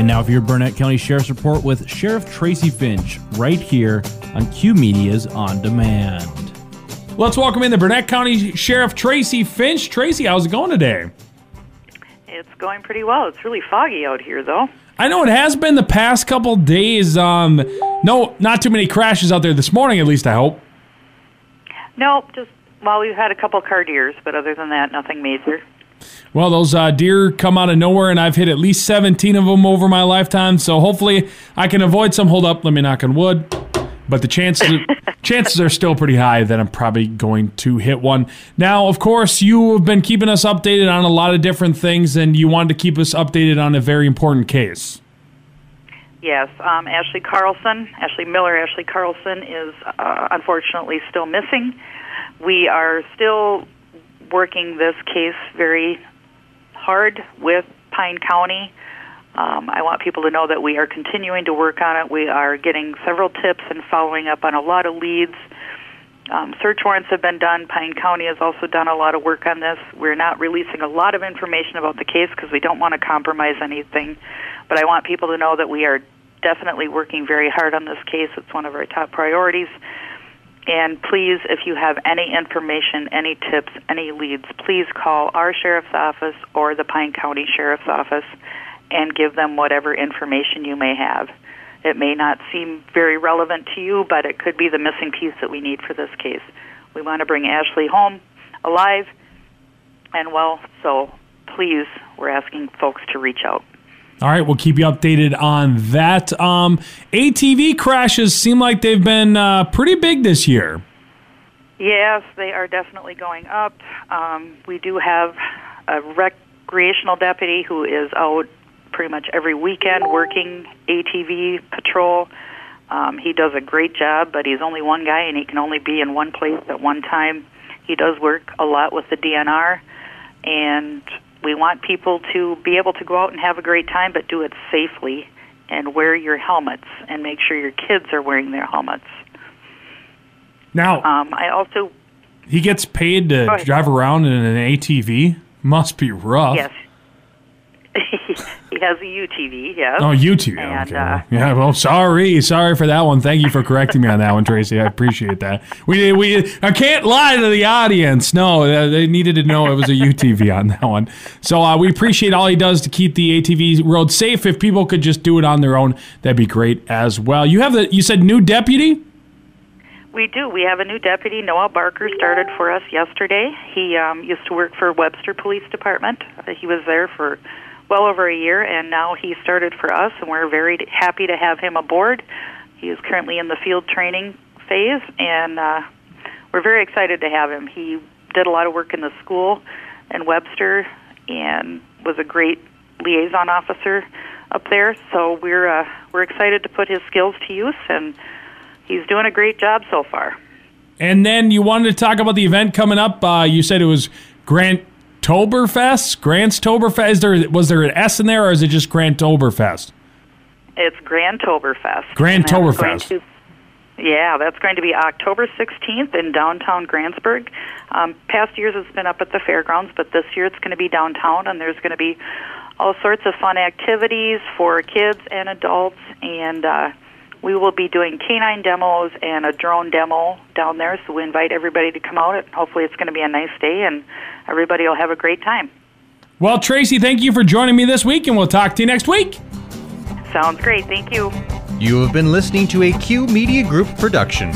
And now for your Burnett County Sheriff's Report with Sheriff Tracy Finch, right here on Q Media's On Demand. Let's welcome in the Burnett County Sheriff Tracy Finch. Tracy, how's it going today? It's going pretty well. It's really foggy out here, though. I know it has been the past couple days. Um, no, not too many crashes out there this morning, at least I hope. Nope, just well, we've had a couple car deers, but other than that, nothing major. Well, those uh, deer come out of nowhere, and I've hit at least 17 of them over my lifetime. So hopefully, I can avoid some. Hold up, let me knock on wood. But the chances chances are still pretty high that I'm probably going to hit one. Now, of course, you have been keeping us updated on a lot of different things, and you wanted to keep us updated on a very important case. Yes, um, Ashley Carlson, Ashley Miller, Ashley Carlson is uh, unfortunately still missing. We are still working this case very hard with Pine County. Um, I want people to know that we are continuing to work on it. We are getting several tips and following up on a lot of leads. Um, search warrants have been done. Pine County has also done a lot of work on this. We're not releasing a lot of information about the case because we don't want to compromise anything. But I want people to know that we are definitely working very hard on this case. It's one of our top priorities. And please, if you have any information, any tips, any leads, please call our sheriff's office or the Pine County Sheriff's Office and give them whatever information you may have. It may not seem very relevant to you, but it could be the missing piece that we need for this case. We want to bring Ashley home alive and well, so please, we're asking folks to reach out. All right, we'll keep you updated on that. Um, ATV crashes seem like they've been uh, pretty big this year. Yes, they are definitely going up. Um, we do have a recreational deputy who is out pretty much every weekend working ATV patrol. Um, he does a great job, but he's only one guy and he can only be in one place at one time. He does work a lot with the DNR, and we want people to be able to go out and have a great time, but do it safely and wear your helmets and make sure your kids are wearing their helmets. Now, Um, I also he gets paid to drive around in an ATV. Must be rough. yes, he has a UTV. Yes. Oh, YouTube. And, okay. uh, yeah. Well, sorry, sorry for that one. Thank you for correcting me on that one, Tracy. I appreciate that. We, we, I can't lie to the audience. No, uh, they needed to know it was a UTV on that one. So uh, we appreciate all he does to keep the ATV road safe. If people could just do it on their own, that'd be great as well. You have the, you said new deputy. We do. We have a new deputy. Noah Barker started for us yesterday. He um, used to work for Webster Police Department. Uh, he was there for well over a year, and now he started for us, and we're very happy to have him aboard. He is currently in the field training phase, and uh, we're very excited to have him. He did a lot of work in the school in Webster and was a great liaison officer up there. So we're uh, we're excited to put his skills to use, and he's doing a great job so far. And then you wanted to talk about the event coming up. Uh, you said it was Grant Toberfest, Grantstoberfest. Is there was there an S in there, or is it just Grant Toberfest? It's Grand Toberfest. Grand And that's going Toberfest. Yeah, that's going to be October 16th in downtown Grantsburg. Um, past years it's been up at the fairgrounds, but this year it's going to be downtown, and there's going to be all sorts of fun activities for kids and adults, and uh, we will be doing canine demos and a drone demo down there. So we invite everybody to come out. And hopefully, it's going to be a nice day, and everybody will have a great time. Well, Tracy, thank you for joining me this week, and we'll talk to you next week. Sounds great. Thank you. You have been listening to a Q Media Group production.